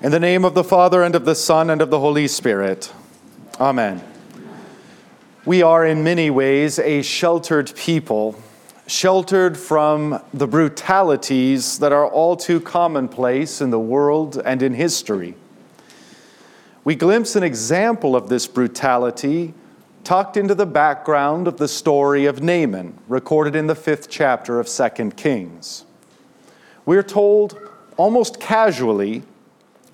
In the name of the Father, and of the Son, and of the Holy Spirit. Amen. We are in many ways a sheltered people, sheltered from the brutalities that are all too commonplace in the world and in history. We glimpse an example of this brutality tucked into the background of the story of Naaman, recorded in the fifth chapter of 2 Kings. We're told almost casually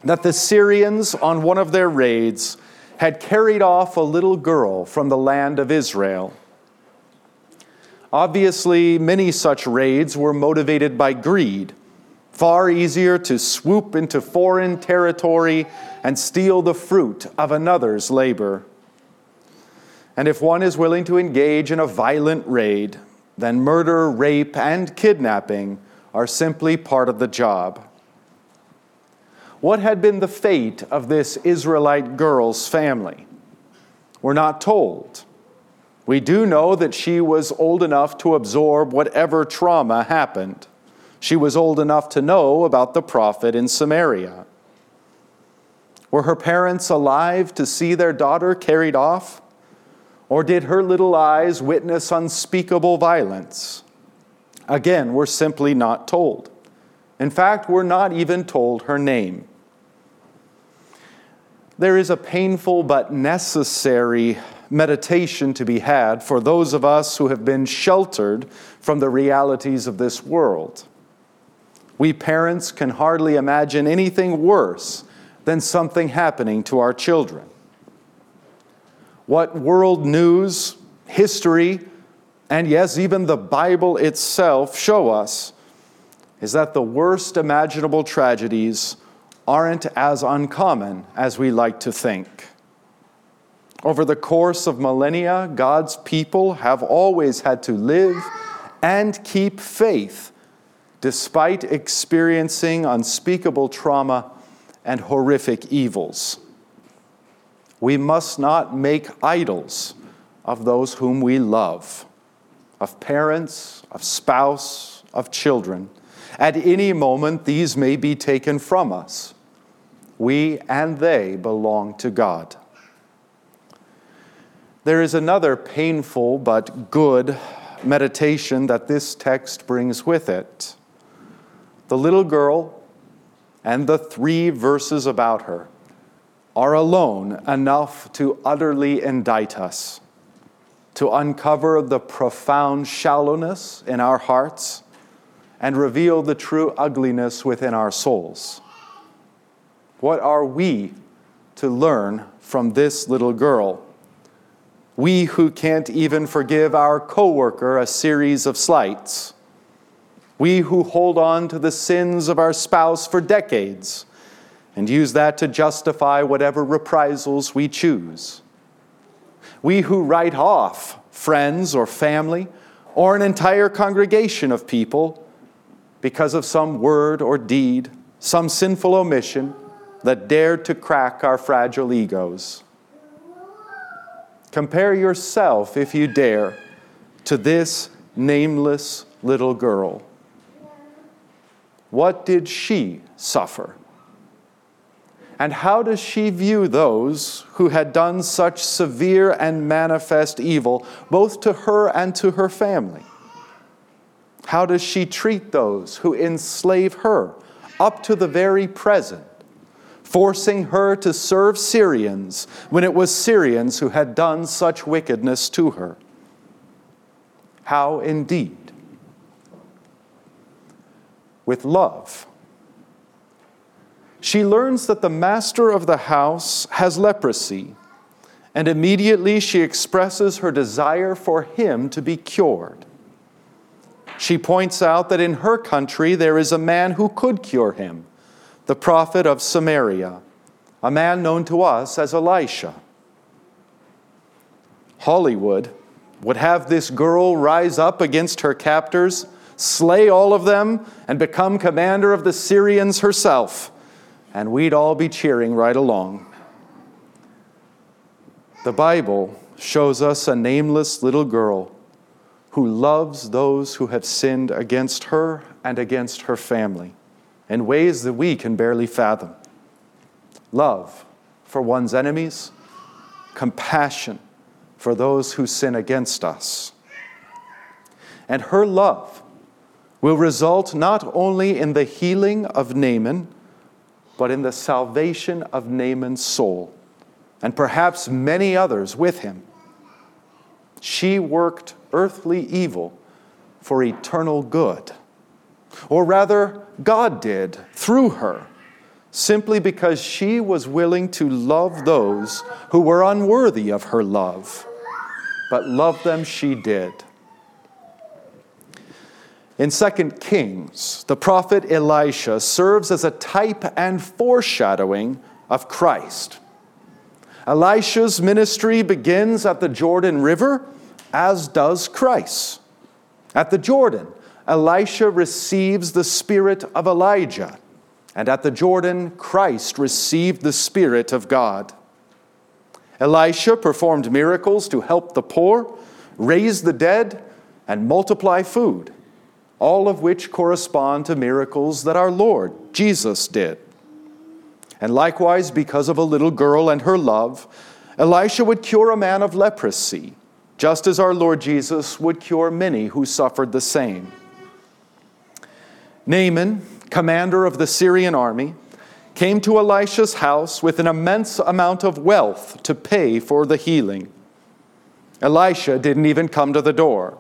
that the Syrians, on one of their raids, had carried off a little girl from the land of Israel. Obviously, many such raids were motivated by greed. Far easier to swoop into foreign territory and steal the fruit of another's labor. And if one is willing to engage in a violent raid, then murder, rape, and kidnapping are simply part of the job. What had been the fate of this Israelite girl's family? We're not told. We do know that she was old enough to absorb whatever trauma happened. She was old enough to know about the prophet in Samaria. Were her parents alive to see their daughter carried off? Or did her little eyes witness unspeakable violence? Again, we're simply not told. In fact, we're not even told her name there is a painful but necessary meditation to be had for those of us who have been sheltered from the realities of this world. We parents can hardly imagine anything worse than something happening to our children. What world news, history, and yes, even the Bible itself show us is that the worst imaginable tragedies aren't as uncommon as we like to think. Over the course of millennia, God's people have always had to live and keep faith despite experiencing unspeakable trauma and horrific evils. We must not make idols of those whom we love, of parents, of spouse, of children. At any moment, these may be taken from us. We and they belong to God. There is another painful but good meditation that this text brings with it. The little girl and the three verses about her are alone enough to utterly indict us, to uncover the profound shallowness in our hearts and reveal the true ugliness within our souls. What are we to learn from this little girl? We who can't even forgive our coworker a series of slights. We who hold on to the sins of our spouse for decades and use that to justify whatever reprisals we choose. We who write off friends or family or an entire congregation of people because of some word or deed, some sinful omission that dared to crack our fragile egos. Compare yourself, if you dare, to this nameless little girl. What did she suffer? And how does she view those who had done such severe and manifest evil, both to her and to her family? How does she treat those who enslave her up to the very present? Forcing her to serve Syrians when it was Syrians who had done such wickedness to her. How indeed? With love. She learns that the master of the house has leprosy, and immediately she expresses her desire for him to be cured. She points out that in her country there is a man who could cure him the prophet of Samaria, a man known to us as Elisha. Hollywood would have this girl rise up against her captors, slay all of them, and become commander of the Syrians herself, and we'd all be cheering right along. The Bible shows us a nameless little girl who loves those who have sinned against her and against her family in ways that we can barely fathom. love for one's enemies, compassion for those who sin against us. And her love will result not only in the healing of Naaman, but in the salvation of Naaman's soul, and perhaps many others with him. She worked earthly evil for eternal good. Or rather, God did through her, simply because she was willing to love those who were unworthy of her love. But love them she did. In 2 Kings, the prophet Elisha serves as a type and foreshadowing of Christ. Elisha's ministry begins at the Jordan River, as does Christ. At the Jordan, Elisha receives the spirit of Elijah, and at the Jordan, Christ received the Spirit of God. Elisha performed miracles to help the poor, raise the dead, and multiply food all of which correspond to miracles that our Lord Jesus did. And likewise, because of a little girl and her love, Elisha would cure a man of leprosy, just as our Lord Jesus would cure many who suffered the same. Naaman, commander of the Syrian army, came to Elisha's house with an immense amount of wealth to pay for the healing. Elisha didn't even come to the door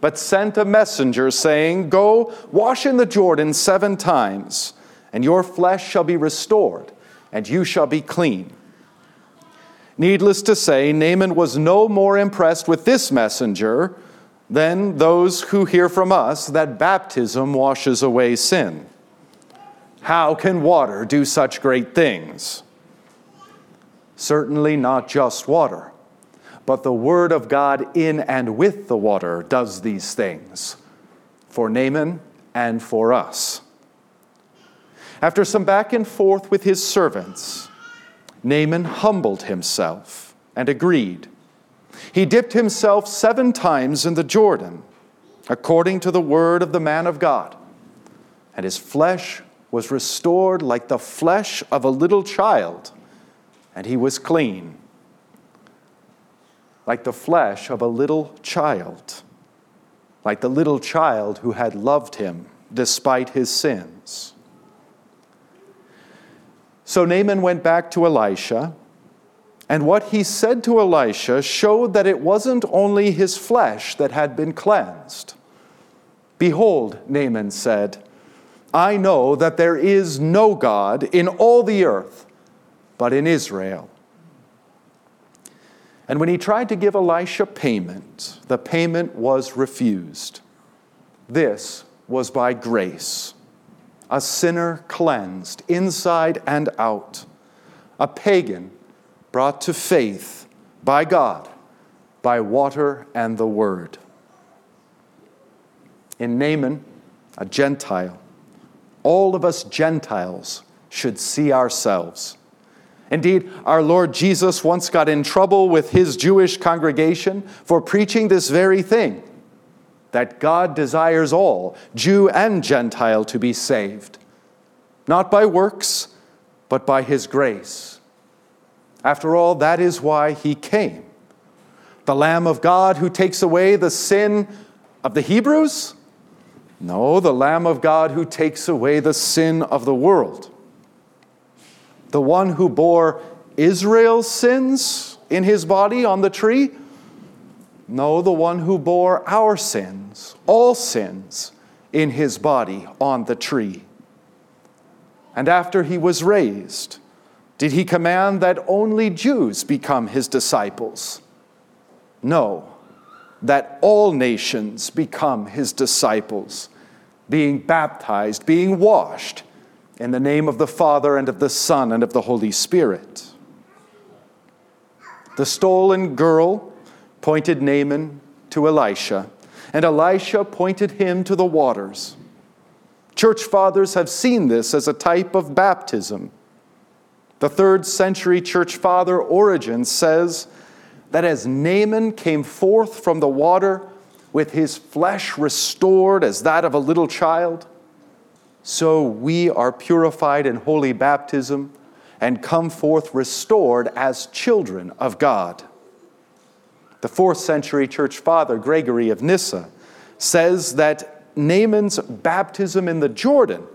but sent a messenger saying, Go, wash in the Jordan seven times, and your flesh shall be restored, and you shall be clean. Needless to say, Naaman was no more impressed with this messenger than those who hear from us that baptism washes away sin. How can water do such great things? Certainly not just water but the Word of God in and with the water does these things for Naaman and for us. After some back and forth with his servants, Naaman humbled himself and agreed. He dipped himself seven times in the Jordan, according to the word of the man of God, and his flesh was restored like the flesh of a little child, and he was clean like the flesh of a little child, like the little child who had loved him despite his sins. So Naaman went back to Elisha, and what he said to Elisha showed that it wasn't only his flesh that had been cleansed. Behold, Naaman said, I know that there is no God in all the earth but in Israel. And when he tried to give Elisha payment, the payment was refused. This was by grace. A sinner cleansed inside and out, a pagan brought to faith by God, by water and the word. In Naaman, a Gentile, all of us Gentiles should see ourselves Indeed, our Lord Jesus once got in trouble with his Jewish congregation for preaching this very thing that God desires all, Jew and Gentile, to be saved, not by works, but by his grace. After all, that is why he came. The Lamb of God who takes away the sin of the Hebrews? No, the Lamb of God who takes away the sin of the world the one who bore Israel's sins in his body on the tree? No, the one who bore our sins, all sins, in his body on the tree. And after he was raised, did he command that only Jews become his disciples? No, that all nations become his disciples, being baptized, being washed in the name of the Father and of the Son and of the Holy Spirit. The stolen girl pointed Naaman to Elisha, and Elisha pointed him to the waters. Church fathers have seen this as a type of baptism. The third century church father Origen says that as Naaman came forth from the water with his flesh restored as that of a little child, so we are purified in holy baptism and come forth restored as children of God. The fourth century church father, Gregory of Nyssa, says that Naaman's baptism in the Jordan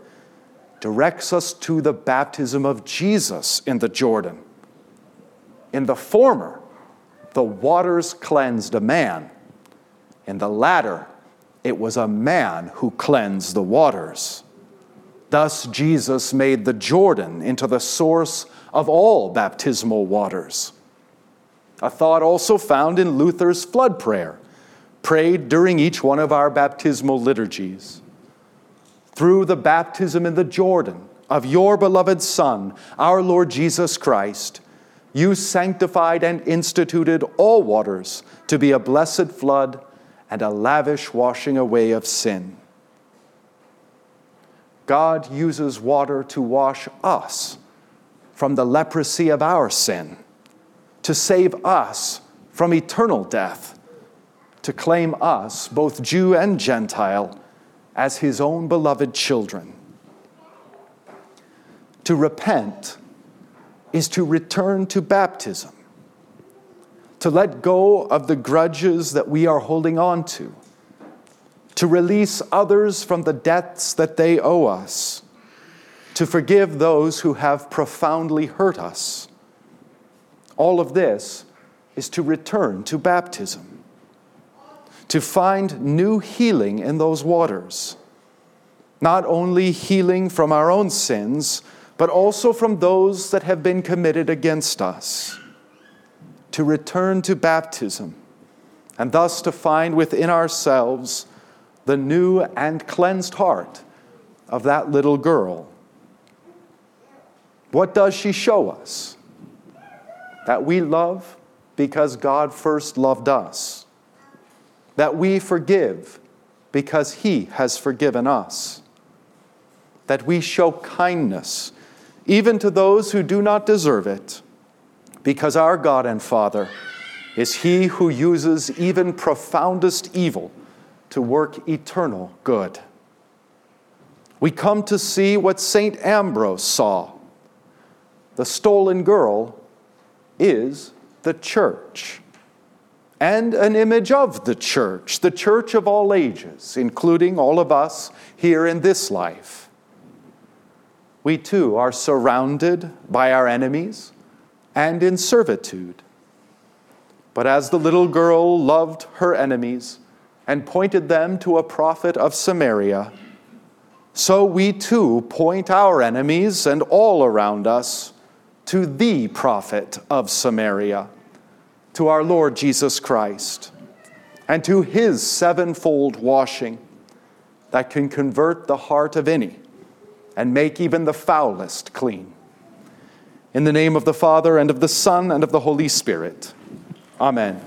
directs us to the baptism of Jesus in the Jordan. In the former, the waters cleansed a man. In the latter, it was a man who cleansed the waters. Thus, Jesus made the Jordan into the source of all baptismal waters. A thought also found in Luther's flood prayer, prayed during each one of our baptismal liturgies. Through the baptism in the Jordan of your beloved Son, our Lord Jesus Christ, you sanctified and instituted all waters to be a blessed flood and a lavish washing away of sin. God uses water to wash us from the leprosy of our sin, to save us from eternal death, to claim us, both Jew and Gentile, as his own beloved children. To repent is to return to baptism, to let go of the grudges that we are holding on to to release others from the debts that they owe us, to forgive those who have profoundly hurt us. All of this is to return to baptism, to find new healing in those waters. Not only healing from our own sins, but also from those that have been committed against us. To return to baptism, and thus to find within ourselves the new and cleansed heart of that little girl. What does she show us? That we love because God first loved us. That we forgive because He has forgiven us. That we show kindness even to those who do not deserve it because our God and Father is He who uses even profoundest evil to work eternal good. We come to see what St. Ambrose saw. The stolen girl is the church and an image of the church, the church of all ages, including all of us here in this life. We too are surrounded by our enemies and in servitude. But as the little girl loved her enemies, and pointed them to a prophet of Samaria, so we too point our enemies and all around us to the prophet of Samaria, to our Lord Jesus Christ, and to his sevenfold washing that can convert the heart of any and make even the foulest clean. In the name of the Father, and of the Son, and of the Holy Spirit. Amen.